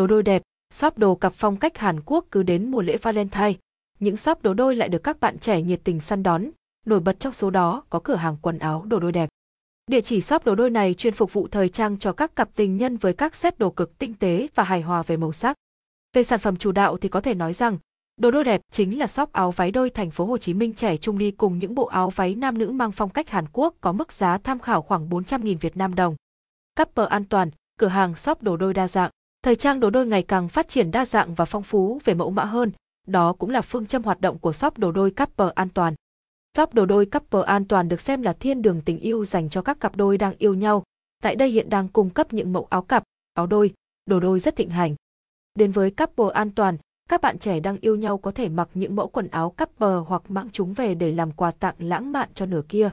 Đồ đôi đẹp, shop đồ cặp phong cách Hàn Quốc cứ đến mùa lễ Valentine, những shop đồ đôi lại được các bạn trẻ nhiệt tình săn đón, nổi bật trong số đó có cửa hàng quần áo đồ đôi đẹp. Địa chỉ shop đồ đôi này chuyên phục vụ thời trang cho các cặp tình nhân với các set đồ cực tinh tế và hài hòa về màu sắc. Về sản phẩm chủ đạo thì có thể nói rằng, Đồ đôi đẹp chính là shop áo váy đôi thành phố Hồ Chí Minh trẻ trung đi cùng những bộ áo váy nam nữ mang phong cách Hàn Quốc có mức giá tham khảo khoảng 400.000 Việt Nam đồng. Couple an toàn, cửa hàng shop đồ đôi đa dạng. Thời trang đồ đôi ngày càng phát triển đa dạng và phong phú về mẫu mã hơn, đó cũng là phương châm hoạt động của shop đồ đôi Couple an toàn. Shop đồ đôi Couple an toàn được xem là thiên đường tình yêu dành cho các cặp đôi đang yêu nhau. Tại đây hiện đang cung cấp những mẫu áo cặp, áo đôi, đồ đôi rất thịnh hành. Đến với Couple an toàn, các bạn trẻ đang yêu nhau có thể mặc những mẫu quần áo couple hoặc mãng chúng về để làm quà tặng lãng mạn cho nửa kia.